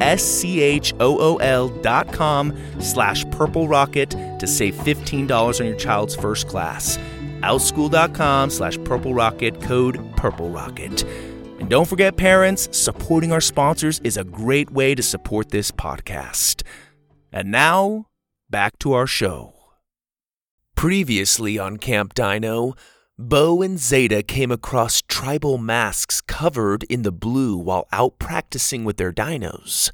S-C-H-O-O-L dot com slash purple rocket to save $15 on your child's first class. Outschool.com slash purple rocket, code purple rocket. And don't forget, parents, supporting our sponsors is a great way to support this podcast. And now, back to our show. Previously on Camp Dino, Bo and Zada came across tribal masks covered in the blue while out practicing with their dinos.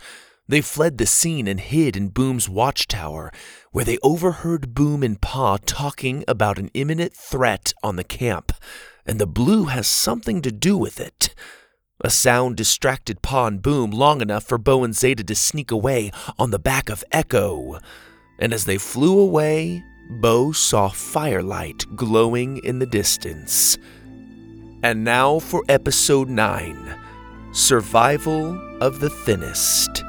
They fled the scene and hid in Boom's watchtower, where they overheard Boom and Pa talking about an imminent threat on the camp, and the blue has something to do with it. A sound distracted Pa and Boom long enough for Bo and Zada to sneak away on the back of Echo. And as they flew away, Bo saw firelight glowing in the distance. And now for episode 9 Survival of the Thinnest.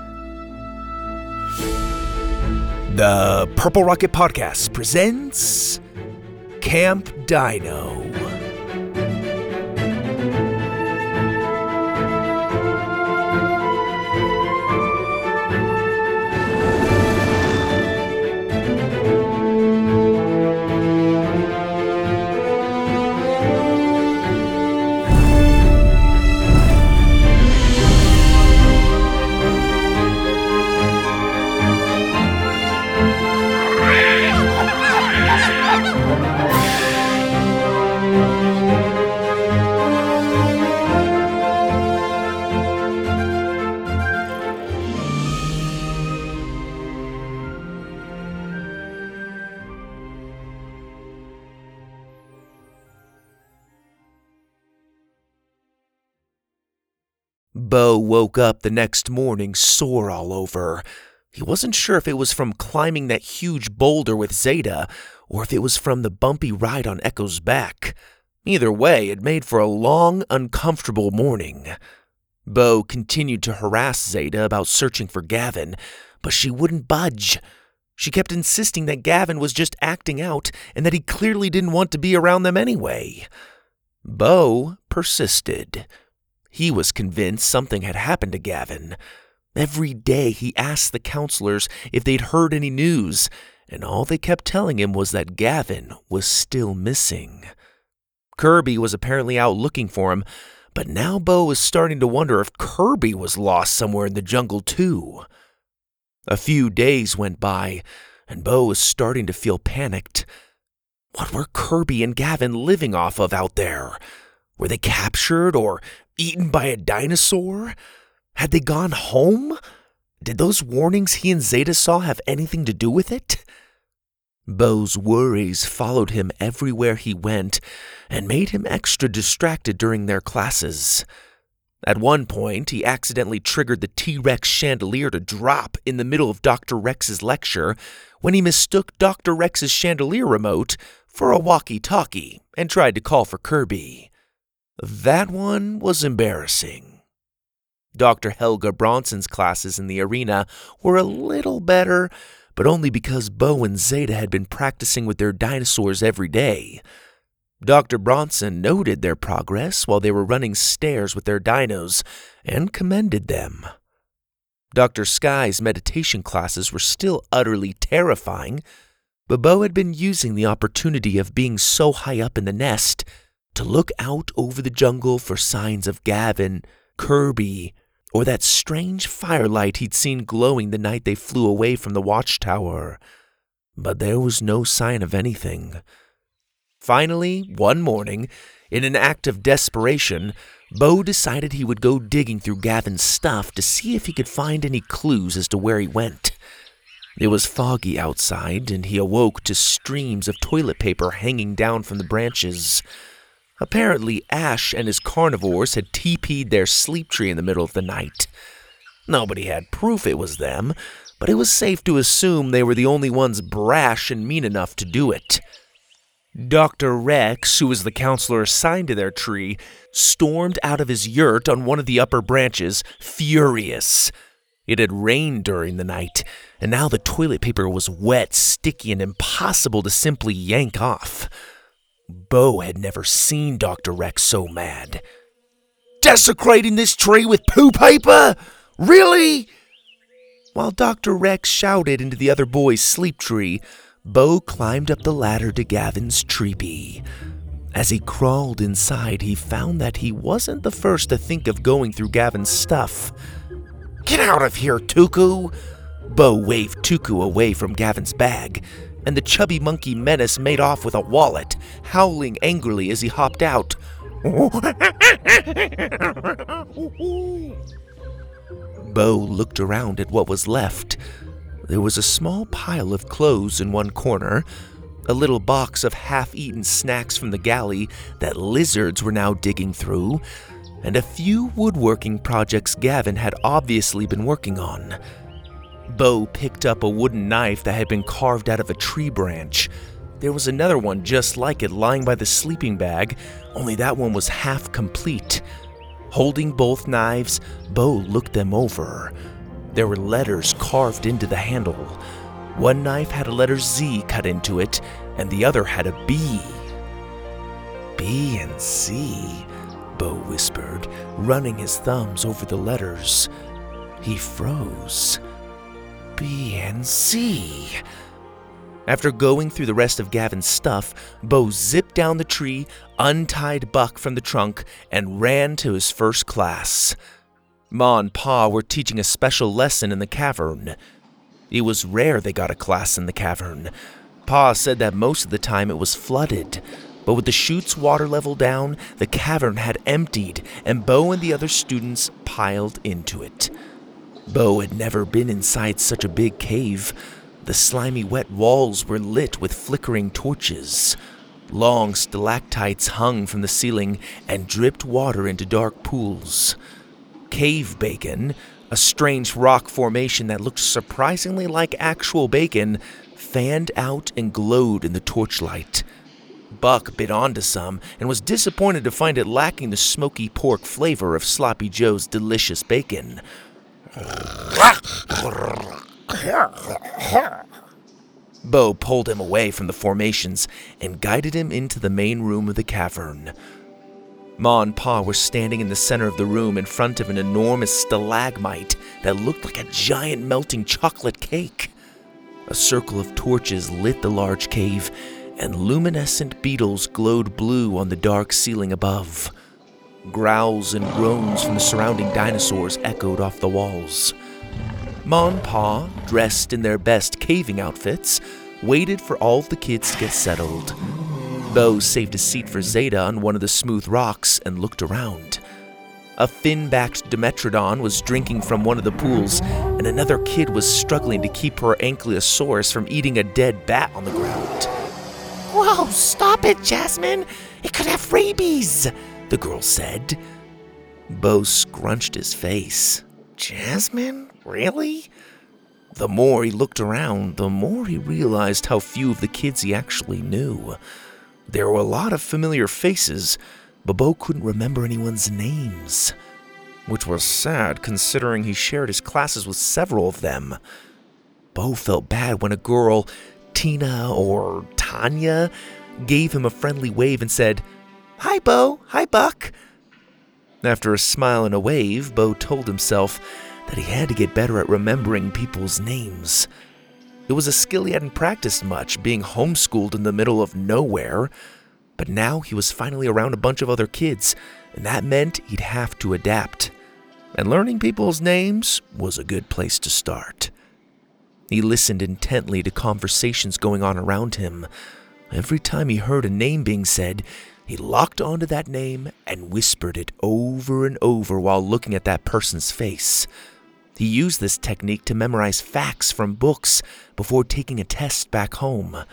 The Purple Rocket Podcast presents Camp Dino. Bo woke up the next morning sore all over. He wasn't sure if it was from climbing that huge boulder with Zada or if it was from the bumpy ride on Echo's back. Either way, it made for a long, uncomfortable morning. Bo continued to harass Zada about searching for Gavin, but she wouldn't budge. She kept insisting that Gavin was just acting out and that he clearly didn't want to be around them anyway. Bo persisted. He was convinced something had happened to Gavin. Every day he asked the counselors if they'd heard any news, and all they kept telling him was that Gavin was still missing. Kirby was apparently out looking for him, but now Bo was starting to wonder if Kirby was lost somewhere in the jungle too. A few days went by, and Bo was starting to feel panicked. What were Kirby and Gavin living off of out there? Were they captured or eaten by a dinosaur? Had they gone home? Did those warnings he and Zada saw have anything to do with it? Bo's worries followed him everywhere he went and made him extra distracted during their classes. At one point, he accidentally triggered the T Rex chandelier to drop in the middle of Dr. Rex's lecture when he mistook Dr. Rex's chandelier remote for a walkie talkie and tried to call for Kirby. That one was embarrassing. Dr. Helga Bronson's classes in the arena were a little better, but only because Bo and Zada had been practicing with their dinosaurs every day. Dr. Bronson noted their progress while they were running stairs with their dinos and commended them. Dr. Sky's meditation classes were still utterly terrifying, but Bo had been using the opportunity of being so high up in the nest to look out over the jungle for signs of Gavin, Kirby, or that strange firelight he'd seen glowing the night they flew away from the watchtower. But there was no sign of anything. Finally, one morning, in an act of desperation, Bo decided he would go digging through Gavin's stuff to see if he could find any clues as to where he went. It was foggy outside, and he awoke to streams of toilet paper hanging down from the branches. Apparently, Ash and his carnivores had TP'd their sleep tree in the middle of the night. Nobody had proof it was them, but it was safe to assume they were the only ones brash and mean enough to do it. Dr. Rex, who was the counselor assigned to their tree, stormed out of his yurt on one of the upper branches, furious. It had rained during the night, and now the toilet paper was wet, sticky, and impossible to simply yank off. Bo had never seen Dr. Rex so mad. Desecrating this tree with poo paper? Really? While Dr. Rex shouted into the other boy's sleep tree, Bo climbed up the ladder to Gavin's tree. As he crawled inside, he found that he wasn't the first to think of going through Gavin's stuff. Get out of here, Tuku! Bo waved Tuku away from Gavin's bag, and the chubby monkey menace made off with a wallet, howling angrily as he hopped out. Bo looked around at what was left. There was a small pile of clothes in one corner, a little box of half eaten snacks from the galley that lizards were now digging through, and a few woodworking projects Gavin had obviously been working on. Bo picked up a wooden knife that had been carved out of a tree branch. There was another one just like it lying by the sleeping bag, only that one was half complete. Holding both knives, Bo looked them over. There were letters carved into the handle. One knife had a letter Z cut into it, and the other had a B. B and C, Bo whispered, running his thumbs over the letters. He froze. B and C. After going through the rest of Gavin's stuff, Bo zipped down the tree, untied Buck from the trunk, and ran to his first class. Ma and Pa were teaching a special lesson in the cavern. It was rare they got a class in the cavern. Pa said that most of the time it was flooded, but with the chute's water level down, the cavern had emptied, and Bo and the other students piled into it. Bo had never been inside such a big cave. The slimy wet walls were lit with flickering torches. Long stalactites hung from the ceiling and dripped water into dark pools. Cave bacon, a strange rock formation that looked surprisingly like actual bacon, fanned out and glowed in the torchlight. Buck bit onto some and was disappointed to find it lacking the smoky pork flavor of Sloppy Joe's delicious bacon. Bo pulled him away from the formations and guided him into the main room of the cavern. Ma and Pa were standing in the center of the room in front of an enormous stalagmite that looked like a giant melting chocolate cake. A circle of torches lit the large cave, and luminescent beetles glowed blue on the dark ceiling above. Growls and groans from the surrounding dinosaurs echoed off the walls. Ma and Pa, dressed in their best caving outfits, waited for all the kids to get settled. Bo saved a seat for Zada on one of the smooth rocks and looked around. A fin backed Dimetrodon was drinking from one of the pools, and another kid was struggling to keep her Ankylosaurus from eating a dead bat on the ground. Whoa, stop it, Jasmine! It could have rabies! The girl said. Bo scrunched his face. Jasmine? Really? The more he looked around, the more he realized how few of the kids he actually knew. There were a lot of familiar faces, but Bo couldn't remember anyone's names. Which was sad considering he shared his classes with several of them. Bo felt bad when a girl, Tina or Tanya, gave him a friendly wave and said, Hi, Bo. Hi, Buck. After a smile and a wave, Bo told himself that he had to get better at remembering people's names. It was a skill he hadn't practiced much, being homeschooled in the middle of nowhere. But now he was finally around a bunch of other kids, and that meant he'd have to adapt. And learning people's names was a good place to start. He listened intently to conversations going on around him. Every time he heard a name being said, he locked onto that name and whispered it over and over while looking at that person's face. He used this technique to memorize facts from books before taking a test back home.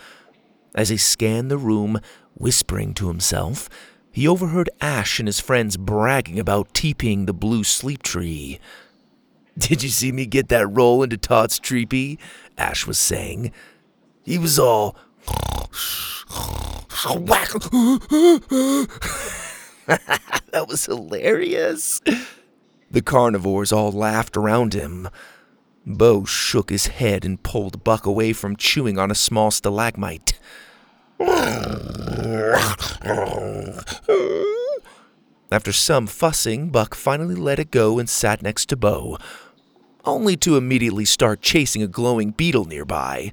As he scanned the room, whispering to himself, he overheard Ash and his friends bragging about teepeeing the blue sleep tree. Did you see me get that roll into Todd's treepee? Ash was saying. He was all. that was hilarious. The carnivores all laughed around him. Bo shook his head and pulled Buck away from chewing on a small stalagmite. After some fussing, Buck finally let it go and sat next to Bo, only to immediately start chasing a glowing beetle nearby.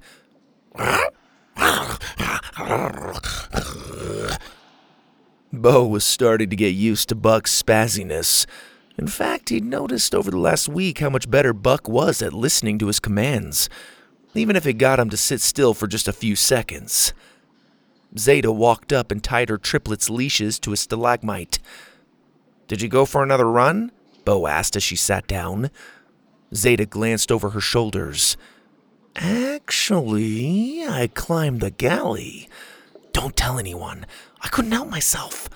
Bo was starting to get used to Buck's spazziness in fact, he'd noticed over the last week how much better Buck was at listening to his commands, even if it got him to sit still for just a few seconds. Zada walked up and tied her triplet's leashes to a stalagmite. Did you go for another run? Bo asked as she sat down. Zada glanced over her shoulders. Actually, I climbed the galley. Don't tell anyone. I couldn't help myself.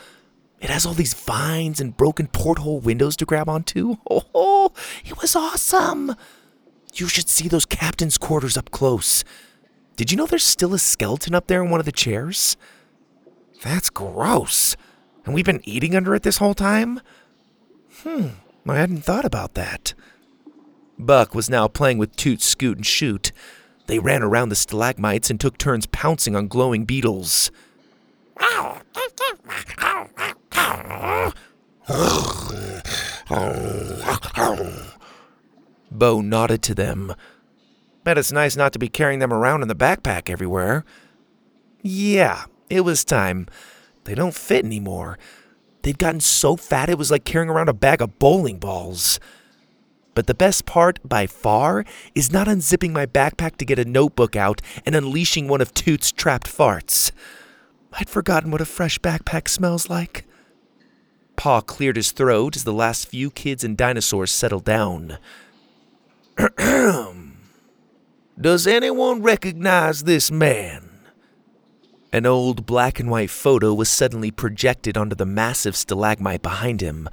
It has all these vines and broken porthole windows to grab onto. Oh, it was awesome. You should see those captain's quarters up close. Did you know there's still a skeleton up there in one of the chairs? That's gross. And we've been eating under it this whole time? Hmm, I hadn't thought about that. Buck was now playing with Toot, Scoot, and Shoot. They ran around the stalagmites and took turns pouncing on glowing beetles. Bo nodded to them. Bet it's nice not to be carrying them around in the backpack everywhere. Yeah, it was time. They don't fit anymore. They'd gotten so fat it was like carrying around a bag of bowling balls. But the best part, by far, is not unzipping my backpack to get a notebook out and unleashing one of Toot's trapped farts. I'd forgotten what a fresh backpack smells like. Pa cleared his throat as the last few kids and dinosaurs settled down. Does anyone recognize this man? An old black and white photo was suddenly projected onto the massive stalagmite behind him.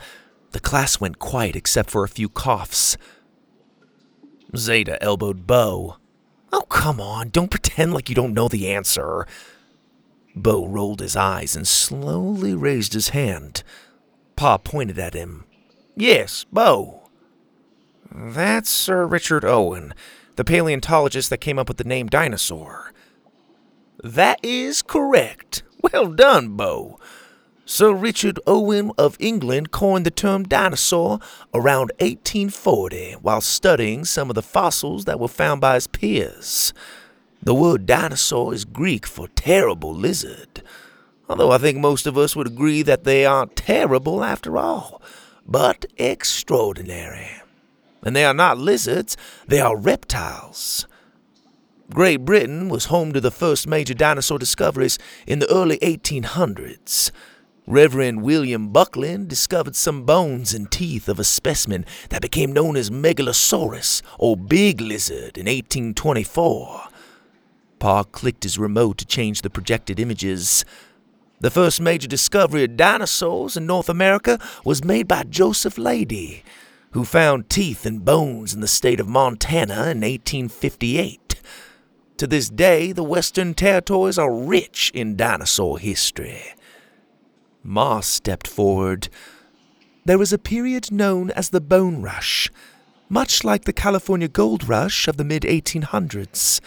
The class went quiet except for a few coughs. Zada elbowed Bo. Oh, come on, don't pretend like you don't know the answer. Bo rolled his eyes and slowly raised his hand. Pa pointed at him. Yes, Bo. That's Sir Richard Owen, the paleontologist that came up with the name dinosaur. That is correct. Well done, Bo. Sir Richard Owen of England coined the term dinosaur around 1840 while studying some of the fossils that were found by his peers. The word dinosaur is Greek for terrible lizard, although I think most of us would agree that they aren't terrible after all, but extraordinary. And they are not lizards, they are reptiles. Great Britain was home to the first major dinosaur discoveries in the early 1800s. Reverend William Buckland discovered some bones and teeth of a specimen that became known as Megalosaurus, or Big Lizard, in 1824. Pa clicked his remote to change the projected images. The first major discovery of dinosaurs in North America was made by Joseph Leidy, who found teeth and bones in the state of Montana in 1858. To this day, the Western Territories are rich in dinosaur history. Ma stepped forward. There was a period known as the Bone Rush, much like the California Gold Rush of the mid 1800s.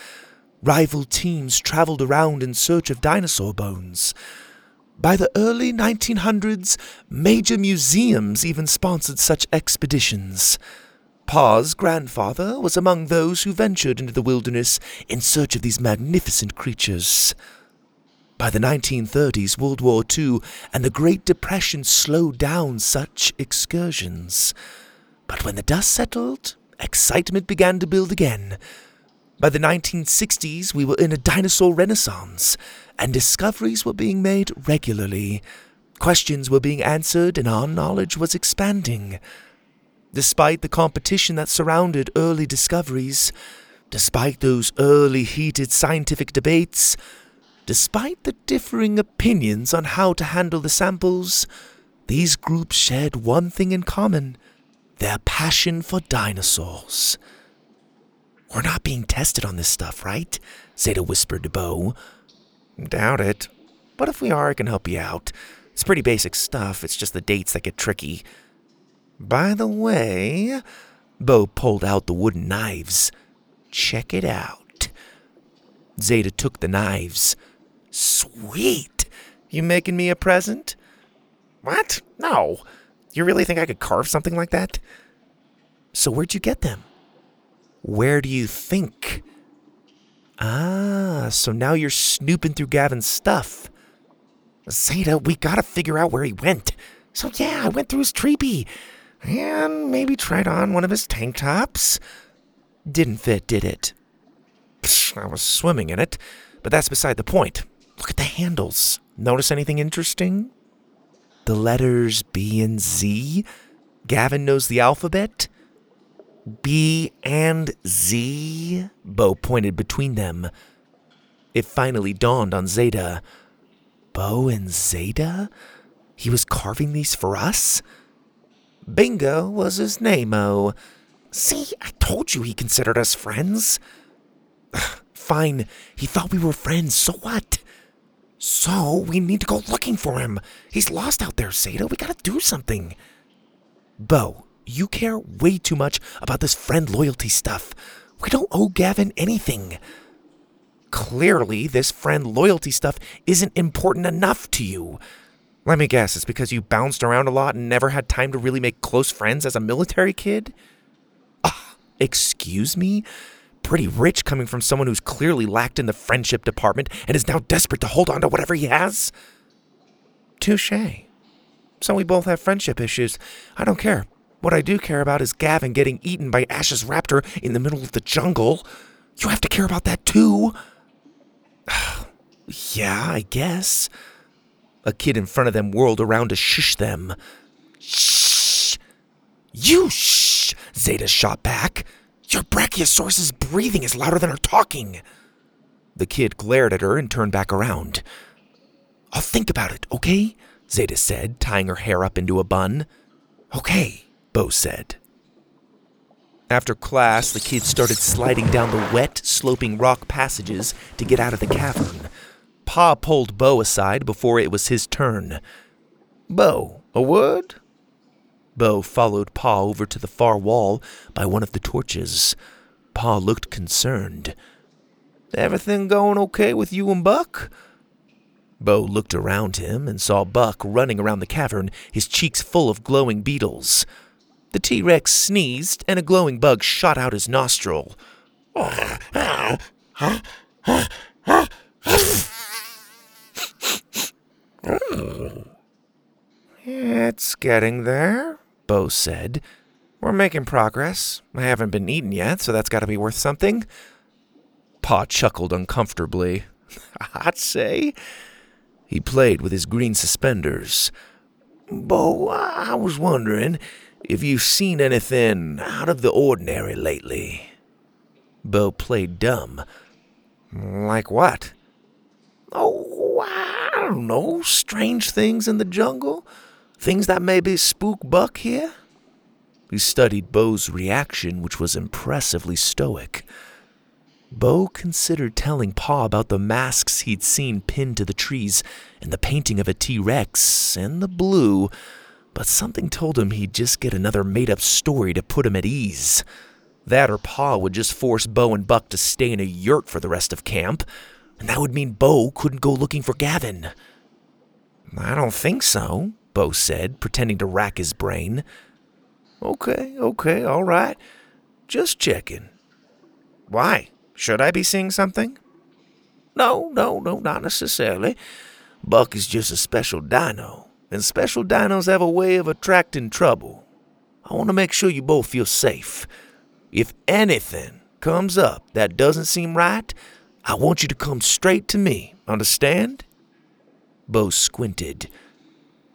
Rival teams traveled around in search of dinosaur bones. By the early 1900s, major museums even sponsored such expeditions. Pa's grandfather was among those who ventured into the wilderness in search of these magnificent creatures. By the 1930s, World War II and the Great Depression slowed down such excursions. But when the dust settled, excitement began to build again. By the 1960s, we were in a dinosaur renaissance, and discoveries were being made regularly. Questions were being answered, and our knowledge was expanding. Despite the competition that surrounded early discoveries, despite those early heated scientific debates, Despite the differing opinions on how to handle the samples, these groups shared one thing in common their passion for dinosaurs. We're not being tested on this stuff, right? Zada whispered to Bo. Doubt it. But if we are, I can help you out. It's pretty basic stuff, it's just the dates that get tricky. By the way, Bo pulled out the wooden knives. Check it out. Zada took the knives. Sweet. You making me a present? What? No. You really think I could carve something like that? So where'd you get them? Where do you think? Ah, so now you're snooping through Gavin's stuff. Zada, we gotta figure out where he went. So yeah, I went through his tree and maybe tried on one of his tank tops. Didn't fit, did it? I was swimming in it, but that's beside the point. Look at the handles. Notice anything interesting? The letters B and Z? Gavin knows the alphabet? B and Z? Bo pointed between them. It finally dawned on Zada. Bo and Zada? He was carving these for us? Bingo was his name-o. Oh. See, I told you he considered us friends. Fine, he thought we were friends, so what? So, we need to go looking for him. He's lost out there, Zada. We gotta do something. Bo, you care way too much about this friend loyalty stuff. We don't owe Gavin anything. Clearly, this friend loyalty stuff isn't important enough to you. Let me guess, it's because you bounced around a lot and never had time to really make close friends as a military kid? Uh, excuse me? Pretty rich coming from someone who's clearly lacked in the friendship department and is now desperate to hold on to whatever he has? Touche. So we both have friendship issues. I don't care. What I do care about is Gavin getting eaten by Ash's raptor in the middle of the jungle. You have to care about that too. yeah, I guess. A kid in front of them whirled around to shush them. Shh! You shh! Zada shot back. Your Brachiosaurus's breathing is louder than her talking. The kid glared at her and turned back around. I'll think about it, okay? Zada said, tying her hair up into a bun. Okay, Bo said. After class, the kids started sliding down the wet, sloping rock passages to get out of the cavern. Pa pulled Bo aside before it was his turn. Bo, a word? Bo followed Pa over to the far wall by one of the torches. Pa looked concerned. Everything going okay with you and Buck? Bo looked around him and saw Buck running around the cavern, his cheeks full of glowing beetles. The T Rex sneezed, and a glowing bug shot out his nostril. It's getting there, Bo said. We're making progress. I haven't been eaten yet, so that's got to be worth something. Pa chuckled uncomfortably. I'd say. He played with his green suspenders. Bo, I was wondering if you've seen anything out of the ordinary lately. Bo played dumb. Like what? Oh, I don't know. Strange things in the jungle? Things that maybe spook Buck here? He studied Bo's reaction, which was impressively stoic. Bo considered telling Pa about the masks he'd seen pinned to the trees and the painting of a T Rex and the blue, but something told him he'd just get another made up story to put him at ease. That or Pa would just force Bo and Buck to stay in a yurt for the rest of camp, and that would mean Bo couldn't go looking for Gavin. I don't think so, Bo said, pretending to rack his brain. Okay, okay, all right. Just checking. Why? Should I be seeing something? No, no, no, not necessarily. Buck is just a special dino, and special dinos have a way of attracting trouble. I want to make sure you both feel safe. If anything comes up that doesn't seem right, I want you to come straight to me. Understand? Bo squinted.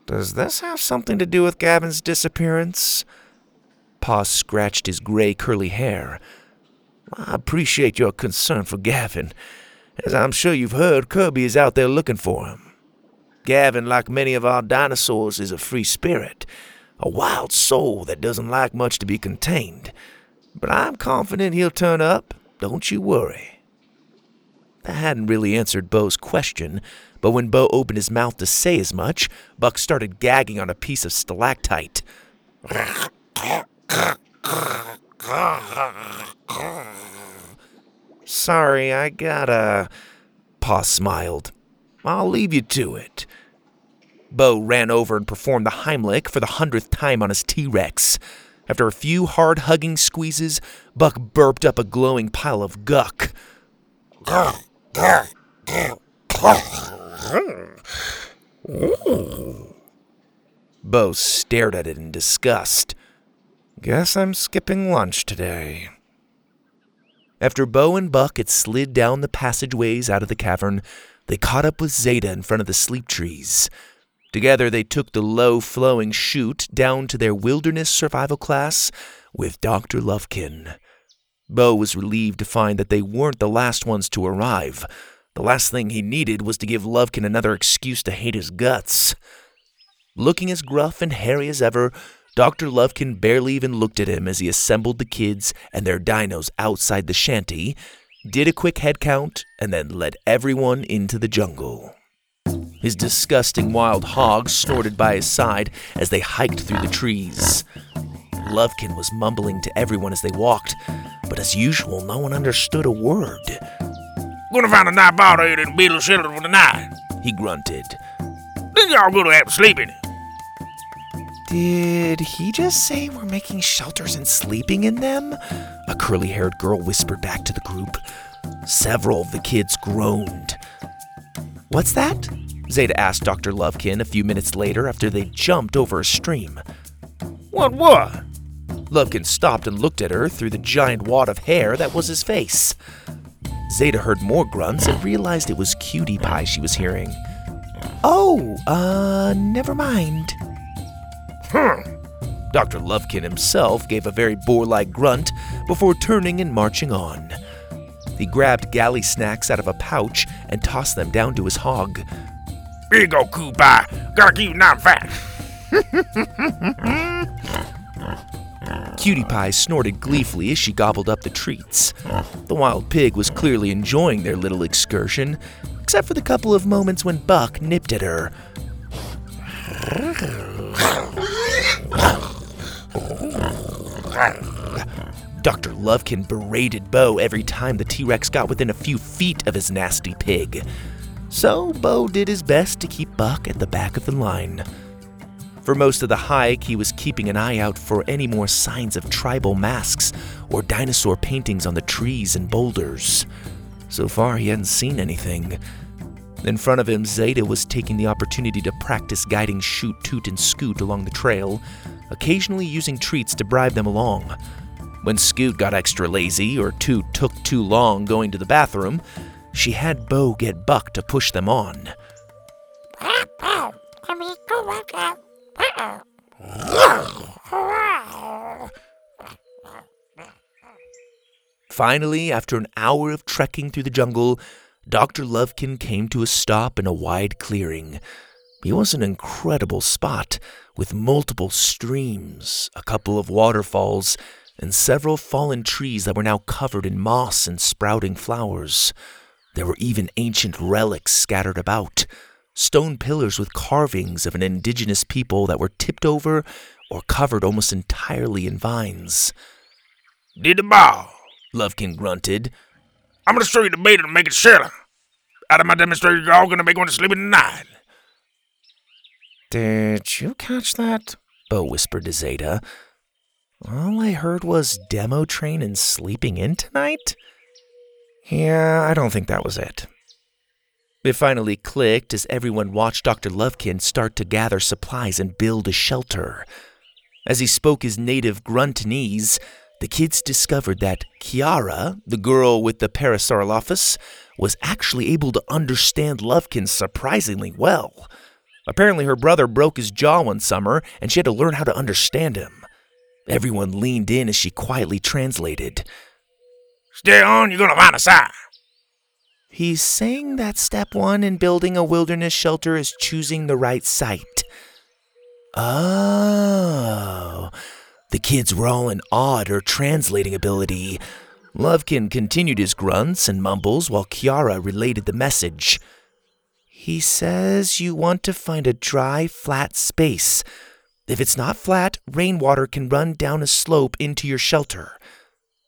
Does this have something to do with Gavin's disappearance? Pa scratched his gray curly hair. I appreciate your concern for Gavin. As I'm sure you've heard, Kirby is out there looking for him. Gavin, like many of our dinosaurs, is a free spirit, a wild soul that doesn't like much to be contained. But I'm confident he'll turn up. Don't you worry. That hadn't really answered Bo's question, but when Bo opened his mouth to say as much, Buck started gagging on a piece of stalactite. Sorry, I gotta. Pa smiled. I'll leave you to it. Bo ran over and performed the Heimlich for the hundredth time on his T Rex. After a few hard hugging squeezes, Buck burped up a glowing pile of guck. Bo stared at it in disgust. Guess I'm skipping lunch today. After Bo and Buck had slid down the passageways out of the cavern, they caught up with Zada in front of the sleep trees. Together, they took the low flowing chute down to their wilderness survival class with Dr. Lovekin. Bo was relieved to find that they weren't the last ones to arrive. The last thing he needed was to give Lovekin another excuse to hate his guts. Looking as gruff and hairy as ever, Dr. Lovekin barely even looked at him as he assembled the kids and their dinos outside the shanty, did a quick head count, and then led everyone into the jungle. His disgusting wild hogs snorted by his side as they hiked through the trees. Lovekin was mumbling to everyone as they walked, but as usual, no one understood a word. Gonna find a night ball here in the middle shelter for the night, He grunted. Then y'all gonna have to sleep in it. Did he just say we're making shelters and sleeping in them? A curly haired girl whispered back to the group. Several of the kids groaned. What's that? Zada asked Dr. Lovekin a few minutes later after they jumped over a stream. What what? Lovekin stopped and looked at her through the giant wad of hair that was his face. Zada heard more grunts and realized it was Cutie Pie she was hearing. Oh, uh, never mind. Hmm. Dr. Lovekin himself gave a very boar like grunt before turning and marching on. He grabbed galley snacks out of a pouch and tossed them down to his hog. Here you go, pie. Gotta keep not fat. Cutie Pie snorted gleefully as she gobbled up the treats. The wild pig was clearly enjoying their little excursion, except for the couple of moments when Buck nipped at her. Dr. Lovekin berated Bo every time the T Rex got within a few feet of his nasty pig. So Bo did his best to keep Buck at the back of the line. For most of the hike, he was keeping an eye out for any more signs of tribal masks or dinosaur paintings on the trees and boulders. So far, he hadn't seen anything. In front of him, Zada was taking the opportunity to practice guiding Shoot, Toot, and Scoot along the trail, occasionally using treats to bribe them along. When Scoot got extra lazy or Toot took too long going to the bathroom, she had Bo get Buck to push them on. Finally, after an hour of trekking through the jungle, Dr. Lovekin came to a stop in a wide clearing. It was an incredible spot with multiple streams, a couple of waterfalls, and several fallen trees that were now covered in moss and sprouting flowers. There were even ancient relics scattered about stone pillars with carvings of an indigenous people that were tipped over or covered almost entirely in vines. Did the ball. Lovekin grunted. I'm gonna show you the bait to make it shelter. Out of my demonstration, you're all gonna make one to sleep in the night. Did you catch that? Bo whispered to Zada. All I heard was demo train and sleeping in tonight? Yeah, I don't think that was it. It finally clicked as everyone watched Dr. Lovekin start to gather supplies and build a shelter. As he spoke his native gruntanese, the kids discovered that Kiara, the girl with the Parasaurolophus, was actually able to understand Lovekin surprisingly well. Apparently, her brother broke his jaw one summer and she had to learn how to understand him. Everyone leaned in as she quietly translated. Stay on, you're gonna find a sign. He's saying that step one in building a wilderness shelter is choosing the right site. Oh. The kids were all in awe at her translating ability. Lovekin continued his grunts and mumbles while Kiara related the message. He says you want to find a dry, flat space. If it's not flat, rainwater can run down a slope into your shelter.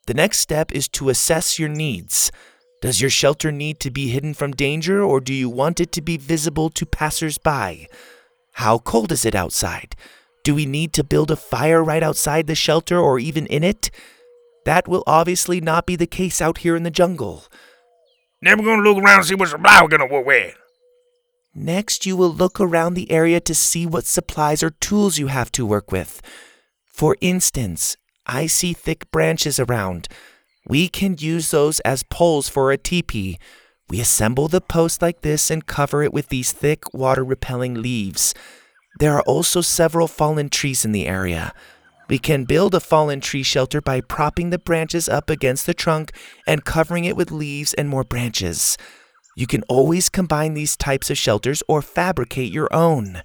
The next step is to assess your needs. Does your shelter need to be hidden from danger or do you want it to be visible to passersby? How cold is it outside? Do we need to build a fire right outside the shelter or even in it? That will obviously not be the case out here in the jungle. Then we're gonna look around and see what supply we're gonna work with. Next, you will look around the area to see what supplies or tools you have to work with. For instance, I see thick branches around. We can use those as poles for a teepee. We assemble the post like this and cover it with these thick, water repelling leaves. There are also several fallen trees in the area. We can build a fallen tree shelter by propping the branches up against the trunk and covering it with leaves and more branches. You can always combine these types of shelters or fabricate your own.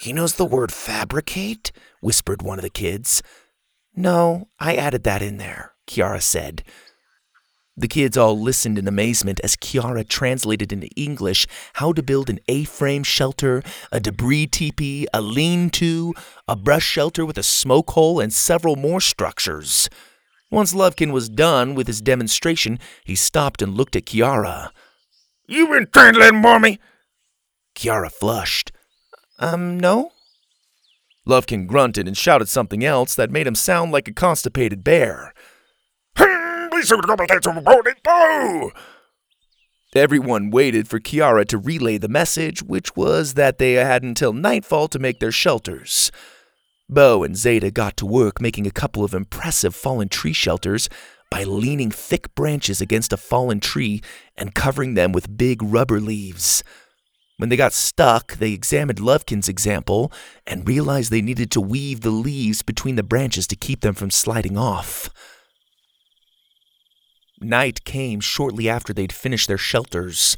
He knows the word fabricate? whispered one of the kids. No, I added that in there, Kiara said. The kids all listened in amazement as Kiara translated into English how to build an A frame shelter, a debris teepee, a lean to, a brush shelter with a smoke hole, and several more structures. Once Lovekin was done with his demonstration, he stopped and looked at Kiara. You been translating for me? Kiara flushed. Um, no? Lovekin grunted and shouted something else that made him sound like a constipated bear. Everyone waited for Kiara to relay the message, which was that they had until nightfall to make their shelters. Bo and Zada got to work making a couple of impressive fallen tree shelters by leaning thick branches against a fallen tree and covering them with big rubber leaves. When they got stuck, they examined Lovekin's example and realized they needed to weave the leaves between the branches to keep them from sliding off. Night came shortly after they'd finished their shelters.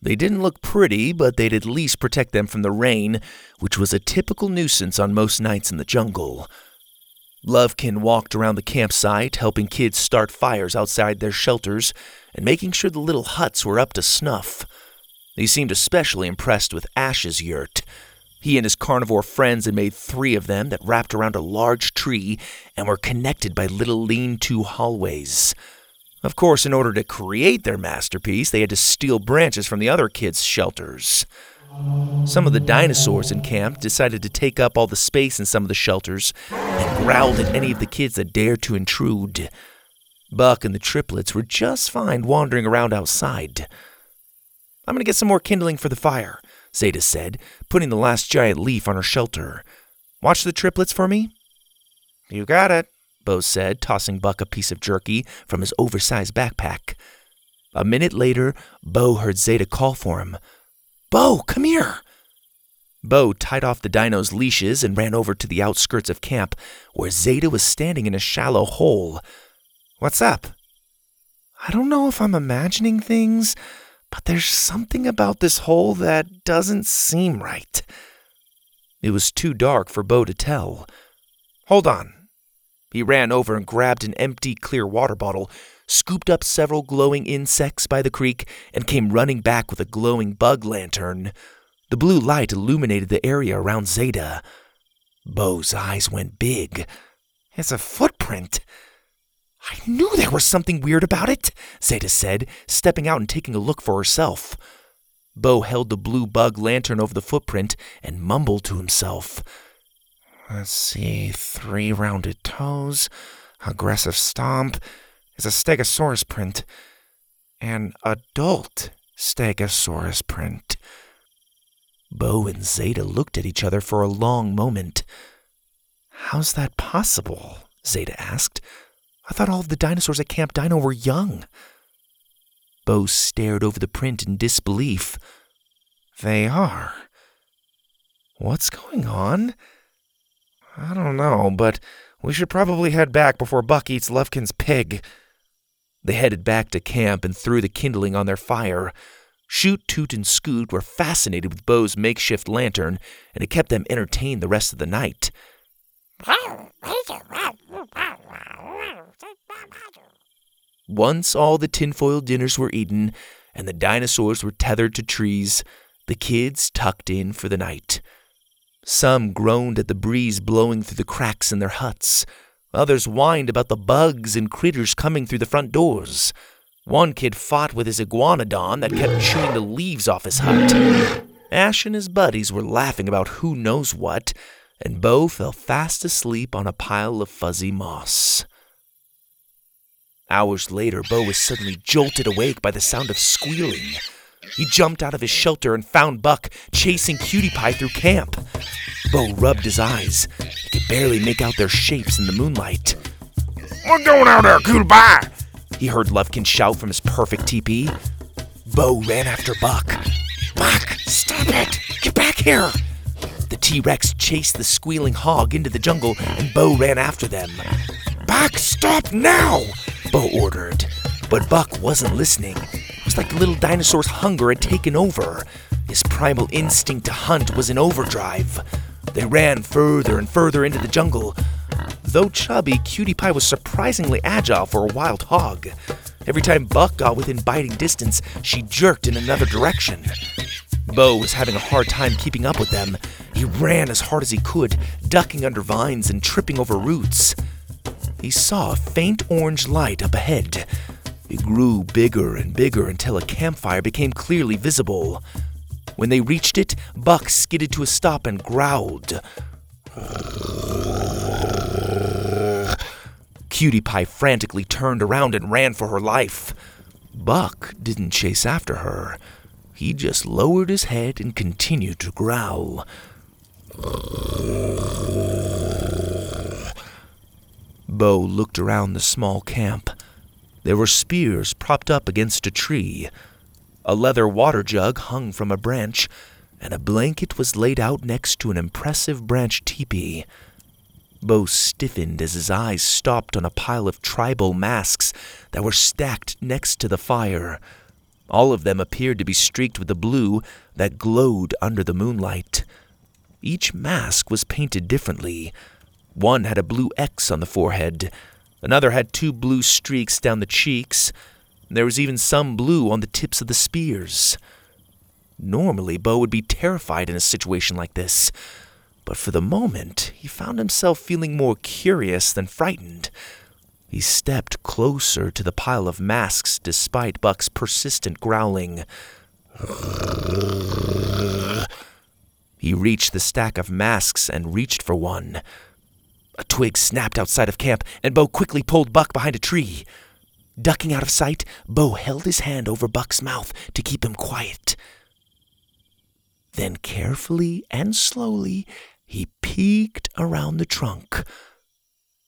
They didn't look pretty, but they'd at least protect them from the rain, which was a typical nuisance on most nights in the jungle. Lovekin walked around the campsite, helping kids start fires outside their shelters and making sure the little huts were up to snuff. He seemed especially impressed with Ash's yurt. He and his carnivore friends had made three of them that wrapped around a large tree and were connected by little lean to hallways. Of course, in order to create their masterpiece, they had to steal branches from the other kids' shelters. Some of the dinosaurs in camp decided to take up all the space in some of the shelters and growled at any of the kids that dared to intrude. Buck and the triplets were just fine wandering around outside. I'm going to get some more kindling for the fire, Zada said, putting the last giant leaf on her shelter. Watch the triplets for me? You got it, Bo said, tossing Buck a piece of jerky from his oversized backpack. A minute later, Bo heard Zada call for him. Bo, come here! Bo tied off the dino's leashes and ran over to the outskirts of camp, where Zada was standing in a shallow hole. What's up? I don't know if I'm imagining things, but there's something about this hole that doesn't seem right. It was too dark for Bo to tell. Hold on. He ran over and grabbed an empty clear water bottle, scooped up several glowing insects by the creek, and came running back with a glowing bug lantern. The blue light illuminated the area around Zada. Bo's eyes went big. It's a footprint. I knew there was something weird about it, Zada said, stepping out and taking a look for herself. Bo held the blue bug lantern over the footprint and mumbled to himself. Let's see, three rounded toes, aggressive stomp. Is a Stegosaurus print. An adult Stegosaurus print. Bo and Zada looked at each other for a long moment. How's that possible? Zada asked. I thought all of the dinosaurs at Camp Dino were young. Bo stared over the print in disbelief. They are. What's going on? I don't know, but we should probably head back before Buck eats Lovekin's pig. They headed back to camp and threw the kindling on their fire. Shoot, Toot, and Scoot were fascinated with Bo's makeshift lantern, and it kept them entertained the rest of the night. Once all the tinfoil dinners were eaten and the dinosaurs were tethered to trees, the kids tucked in for the night. Some groaned at the breeze blowing through the cracks in their huts. Others whined about the bugs and critters coming through the front doors. One kid fought with his iguanodon that kept chewing the leaves off his hut. Ash and his buddies were laughing about who knows what, and Bo fell fast asleep on a pile of fuzzy moss. Hours later, Bo was suddenly jolted awake by the sound of squealing. He jumped out of his shelter and found Buck chasing Cutie Pie through camp. Bo rubbed his eyes. He could barely make out their shapes in the moonlight. What's going on there, Cutie Pie? He heard Lovekin shout from his perfect teepee. Bo ran after Buck. Buck, stop it! Get back here! The T Rex chased the squealing hog into the jungle, and Bo ran after them. Buck, stop now! Bo ordered. But Buck wasn't listening. Like the little dinosaur's hunger had taken over. His primal instinct to hunt was in overdrive. They ran further and further into the jungle. Though chubby, Cutie Pie was surprisingly agile for a wild hog. Every time Buck got within biting distance, she jerked in another direction. Bo was having a hard time keeping up with them. He ran as hard as he could, ducking under vines and tripping over roots. He saw a faint orange light up ahead. It grew bigger and bigger until a campfire became clearly visible. When they reached it, Buck skidded to a stop and growled. Cutie Pie frantically turned around and ran for her life. Buck didn't chase after her. He just lowered his head and continued to growl. Bo looked around the small camp. There were spears propped up against a tree. A leather water jug hung from a branch, and a blanket was laid out next to an impressive branch teepee. Bo stiffened as his eyes stopped on a pile of tribal masks that were stacked next to the fire. All of them appeared to be streaked with a blue that glowed under the moonlight. Each mask was painted differently. One had a blue X on the forehead, another had two blue streaks down the cheeks, and there was even some blue on the tips of the spears. Normally, Bo would be terrified in a situation like this, but for the moment he found himself feeling more curious than frightened. He stepped closer to the pile of masks despite Buck's persistent growling. He reached the stack of masks and reached for one. A twig snapped outside of camp, and Bo quickly pulled Buck behind a tree. Ducking out of sight, Bo held his hand over Buck's mouth to keep him quiet. Then, carefully and slowly, he peeked around the trunk.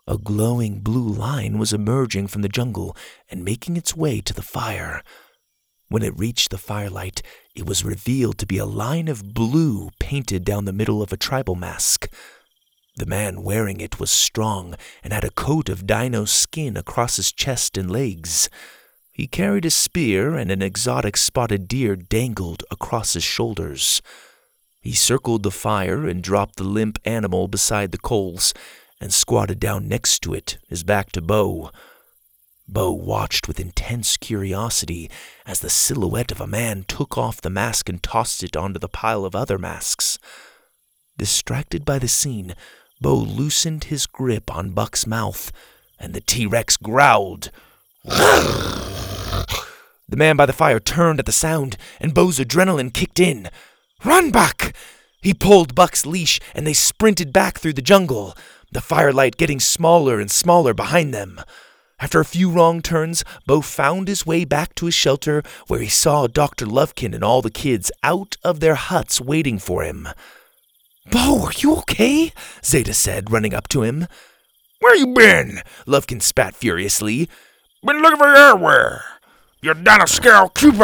A glowing blue line was emerging from the jungle and making its way to the fire. When it reached the firelight, it was revealed to be a line of blue painted down the middle of a tribal mask. The man wearing it was strong and had a coat of dino skin across his chest and legs. He carried a spear, and an exotic spotted deer dangled across his shoulders. He circled the fire and dropped the limp animal beside the coals and squatted down next to it, his back to Bo. Bo watched with intense curiosity as the silhouette of a man took off the mask and tossed it onto the pile of other masks. Distracted by the scene, Bo loosened his grip on Buck's mouth, and the T Rex growled. the man by the fire turned at the sound, and Bo's adrenaline kicked in. Run, Buck! He pulled Buck's leash, and they sprinted back through the jungle, the firelight getting smaller and smaller behind them. After a few wrong turns, Bo found his way back to his shelter, where he saw Dr. Lovekin and all the kids out of their huts waiting for him. Bo, are you okay? Zada said, running up to him. Where you been? Lovekin spat furiously. Been looking for you everywhere. You dinosaur cutie.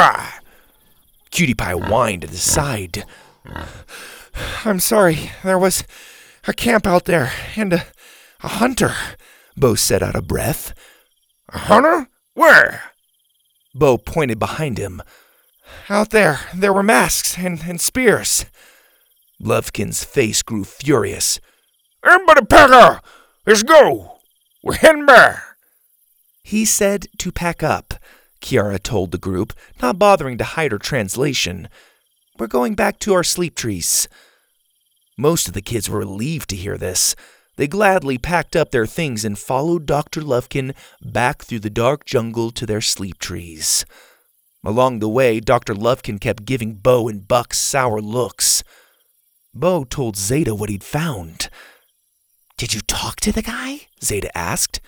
Cutie Pie whined at his side. I'm sorry. There was a camp out there and a, a hunter, Bo said out of breath. A hunter? Where? Bo pointed behind him. Out there, there were masks and, and spears. Lovekin's face grew furious. Everybody pack up! Let's go! We're heading back! He said to pack up, Kiara told the group, not bothering to hide her translation. We're going back to our sleep trees. Most of the kids were relieved to hear this. They gladly packed up their things and followed Dr. Lovekin back through the dark jungle to their sleep trees. Along the way, Dr. Lovekin kept giving Bo and Buck sour looks. Bo told Zada what he'd found. Did you talk to the guy? Zada asked.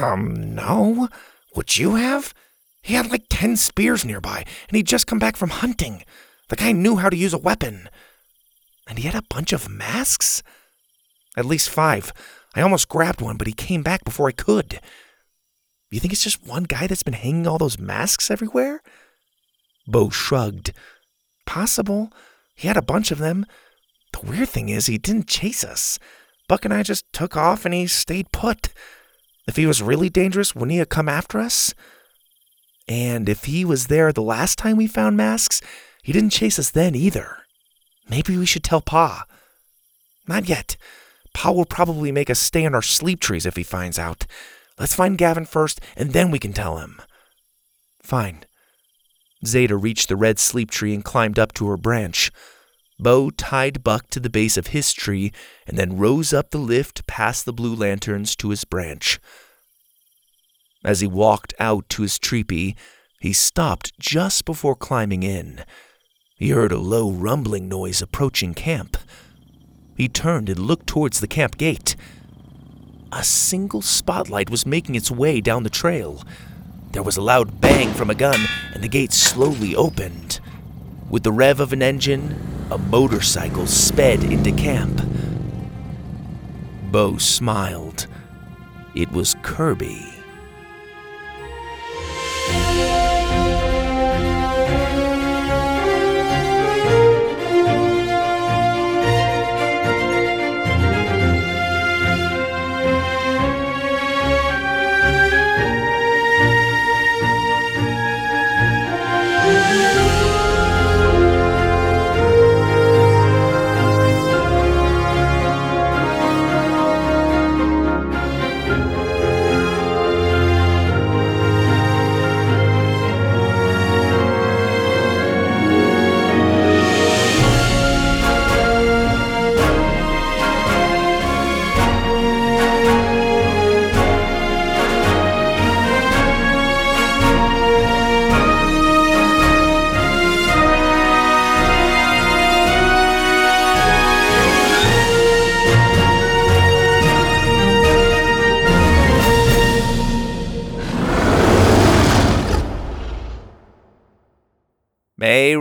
Um, no. Would you have? He had like ten spears nearby, and he'd just come back from hunting. The guy knew how to use a weapon. And he had a bunch of masks? At least five. I almost grabbed one, but he came back before I could. You think it's just one guy that's been hanging all those masks everywhere? Bo shrugged. Possible. He had a bunch of them. The weird thing is, he didn't chase us. Buck and I just took off and he stayed put. If he was really dangerous, wouldn't he have come after us? And if he was there the last time we found masks, he didn't chase us then either. Maybe we should tell Pa. Not yet. Pa will probably make us stay in our sleep trees if he finds out. Let's find Gavin first, and then we can tell him. Fine. Zada reached the red sleep tree and climbed up to her branch. Bo tied Buck to the base of his tree and then rose up the lift past the blue lanterns to his branch. As he walked out to his trepee, he stopped just before climbing in. He heard a low rumbling noise approaching camp. He turned and looked towards the camp gate. A single spotlight was making its way down the trail. There was a loud bang from a gun, and the gate slowly opened. With the rev of an engine, a motorcycle sped into camp. Bo smiled. It was Kirby.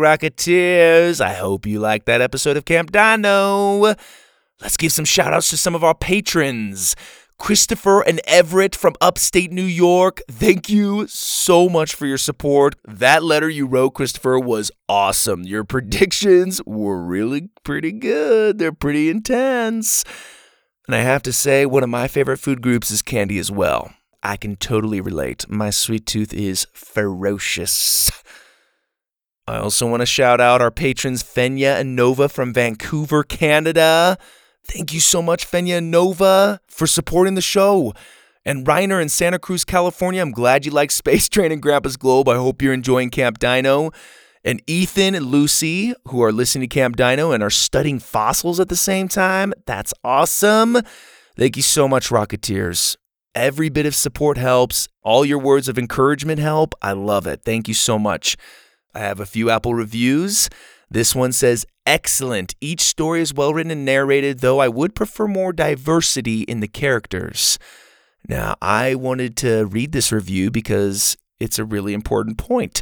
Rocketeers, I hope you liked that episode of Camp Dino. Let's give some shout outs to some of our patrons. Christopher and Everett from upstate New York, thank you so much for your support. That letter you wrote, Christopher, was awesome. Your predictions were really pretty good, they're pretty intense. And I have to say, one of my favorite food groups is candy as well. I can totally relate. My sweet tooth is ferocious. I also want to shout out our patrons Fenya and Nova from Vancouver, Canada. Thank you so much, Fenya and Nova, for supporting the show. And Reiner in Santa Cruz, California, I'm glad you like Space Train and Grandpa's Globe. I hope you're enjoying Camp Dino. And Ethan and Lucy, who are listening to Camp Dino and are studying fossils at the same time. That's awesome. Thank you so much, Rocketeers. Every bit of support helps. All your words of encouragement help. I love it. Thank you so much. I have a few Apple reviews. This one says, Excellent. Each story is well written and narrated, though I would prefer more diversity in the characters. Now, I wanted to read this review because it's a really important point.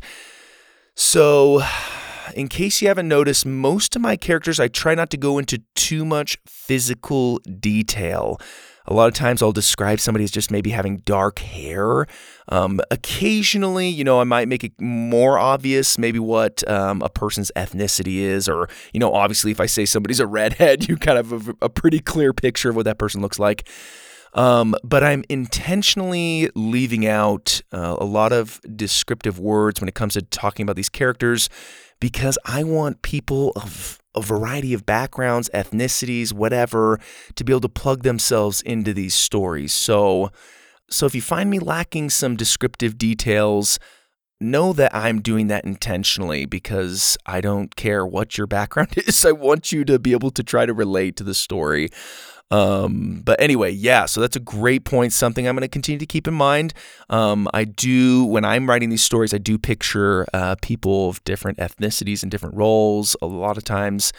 So, in case you haven't noticed, most of my characters, I try not to go into too much physical detail. A lot of times I'll describe somebody as just maybe having dark hair. Um, occasionally, you know, I might make it more obvious maybe what um, a person's ethnicity is, or, you know, obviously if I say somebody's a redhead, you kind of have a, a pretty clear picture of what that person looks like. Um, but I'm intentionally leaving out uh, a lot of descriptive words when it comes to talking about these characters because I want people of a variety of backgrounds, ethnicities, whatever, to be able to plug themselves into these stories. So, so if you find me lacking some descriptive details, know that I'm doing that intentionally because I don't care what your background is. I want you to be able to try to relate to the story. Um, but anyway, yeah, so that's a great point. Something I'm going to continue to keep in mind. Um, I do, when I'm writing these stories, I do picture uh, people of different ethnicities and different roles. A lot of times,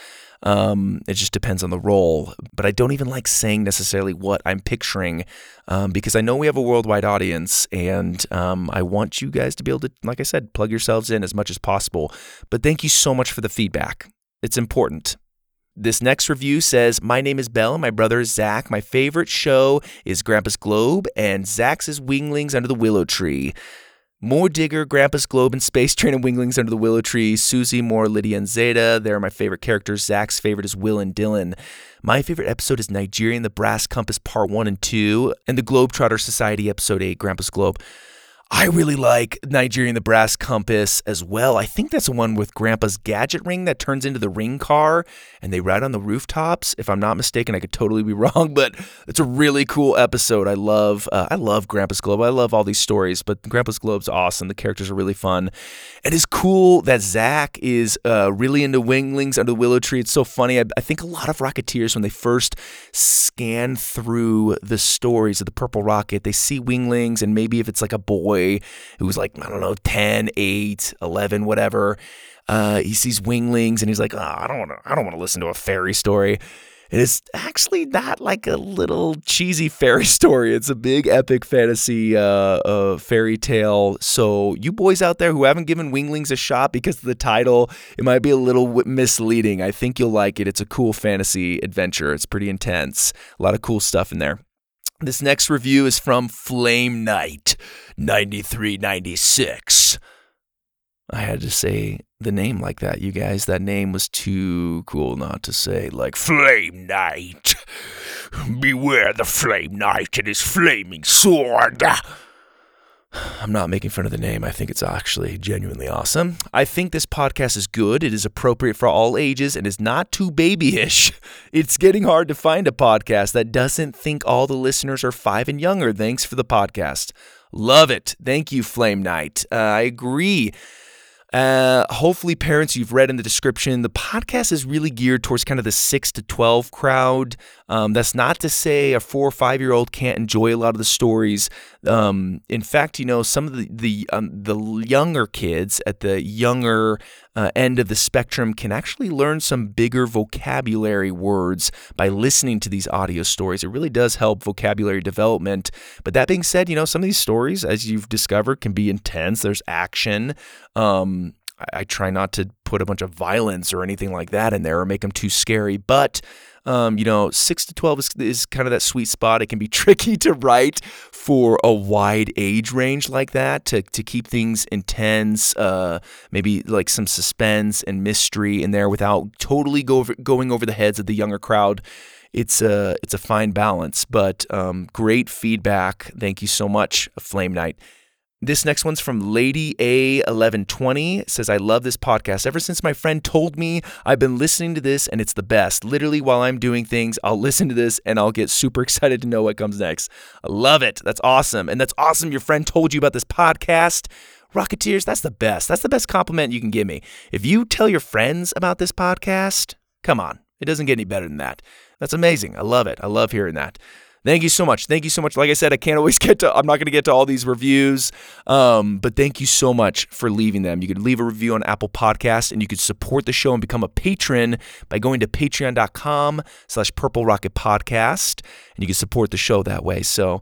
um, it just depends on the role. But I don't even like saying necessarily what I'm picturing um, because I know we have a worldwide audience and um, I want you guys to be able to, like I said, plug yourselves in as much as possible. But thank you so much for the feedback. It's important. This next review says, My name is Belle, my brother is Zach. My favorite show is Grandpa's Globe, and Zach's is Winglings Under the Willow Tree. More Digger, Grandpa's Globe, and Space Train and Winglings Under the Willow Tree. Susie, More, Lydia, and Zeta. They're my favorite characters. Zach's favorite is Will and Dylan. My favorite episode is Nigerian, the Brass Compass Part 1 and 2, and the Globetrotter Society Episode 8, Grandpa's Globe. I really like Nigerian the Brass Compass as well. I think that's the one with Grandpa's gadget ring that turns into the ring car and they ride on the rooftops. If I'm not mistaken, I could totally be wrong, but it's a really cool episode. I love uh, I love Grandpa's Globe. I love all these stories, but Grandpa's Globe's awesome. The characters are really fun. It is cool that Zach is uh, really into winglings under the willow tree. It's so funny. I, I think a lot of Rocketeers, when they first scan through the stories of the Purple Rocket, they see winglings and maybe if it's like a boy boy who's like, I don't know, 10, 8, 11, whatever. Uh, he sees winglings and he's like, oh, I don't want to, I don't want to listen to a fairy story. And it's actually not like a little cheesy fairy story. It's a big epic fantasy uh, uh, fairy tale. So you boys out there who haven't given Winglings a shot because of the title, it might be a little misleading. I think you'll like it. It's a cool fantasy adventure. It's pretty intense. A lot of cool stuff in there. This next review is from Flame Knight 9396. I had to say the name like that, you guys. That name was too cool not to say, like Flame Knight. Beware the Flame Knight and his flaming sword. I'm not making fun of the name. I think it's actually genuinely awesome. I think this podcast is good. It is appropriate for all ages and is not too babyish. It's getting hard to find a podcast that doesn't think all the listeners are five and younger. Thanks for the podcast. Love it. Thank you, Flame Knight. Uh, I agree. Uh, hopefully, parents, you've read in the description, the podcast is really geared towards kind of the six to 12 crowd. Um, that's not to say a four or five year old can't enjoy a lot of the stories. Um, in fact, you know, some of the the, um, the younger kids at the younger uh, end of the spectrum can actually learn some bigger vocabulary words by listening to these audio stories. It really does help vocabulary development. But that being said, you know, some of these stories, as you've discovered, can be intense. There's action. Um, I, I try not to put a bunch of violence or anything like that in there or make them too scary. But um, you know, six to twelve is, is kind of that sweet spot. It can be tricky to write for a wide age range like that to to keep things intense, uh, maybe like some suspense and mystery in there without totally go over, going over the heads of the younger crowd it's a it's a fine balance, but um, great feedback. Thank you so much, Flame Knight. This next one's from Lady A1120. It says, I love this podcast. Ever since my friend told me, I've been listening to this and it's the best. Literally, while I'm doing things, I'll listen to this and I'll get super excited to know what comes next. I love it. That's awesome. And that's awesome. Your friend told you about this podcast. Rocketeers, that's the best. That's the best compliment you can give me. If you tell your friends about this podcast, come on. It doesn't get any better than that. That's amazing. I love it. I love hearing that. Thank you so much. Thank you so much. Like I said, I can't always get to, I'm not going to get to all these reviews, um, but thank you so much for leaving them. You could leave a review on Apple Podcast and you could support the show and become a patron by going to patreon.com slash purple rocket podcast and you can support the show that way. So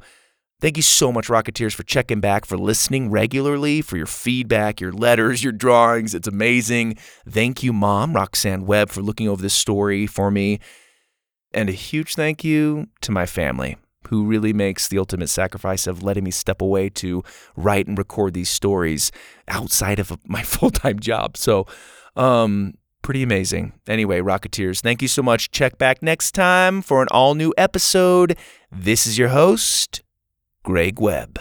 thank you so much, Rocketeers, for checking back, for listening regularly, for your feedback, your letters, your drawings. It's amazing. Thank you, Mom, Roxanne Webb, for looking over this story for me and a huge thank you to my family, who really makes the ultimate sacrifice of letting me step away to write and record these stories outside of my full time job. So, um, pretty amazing. Anyway, Rocketeers, thank you so much. Check back next time for an all new episode. This is your host, Greg Webb.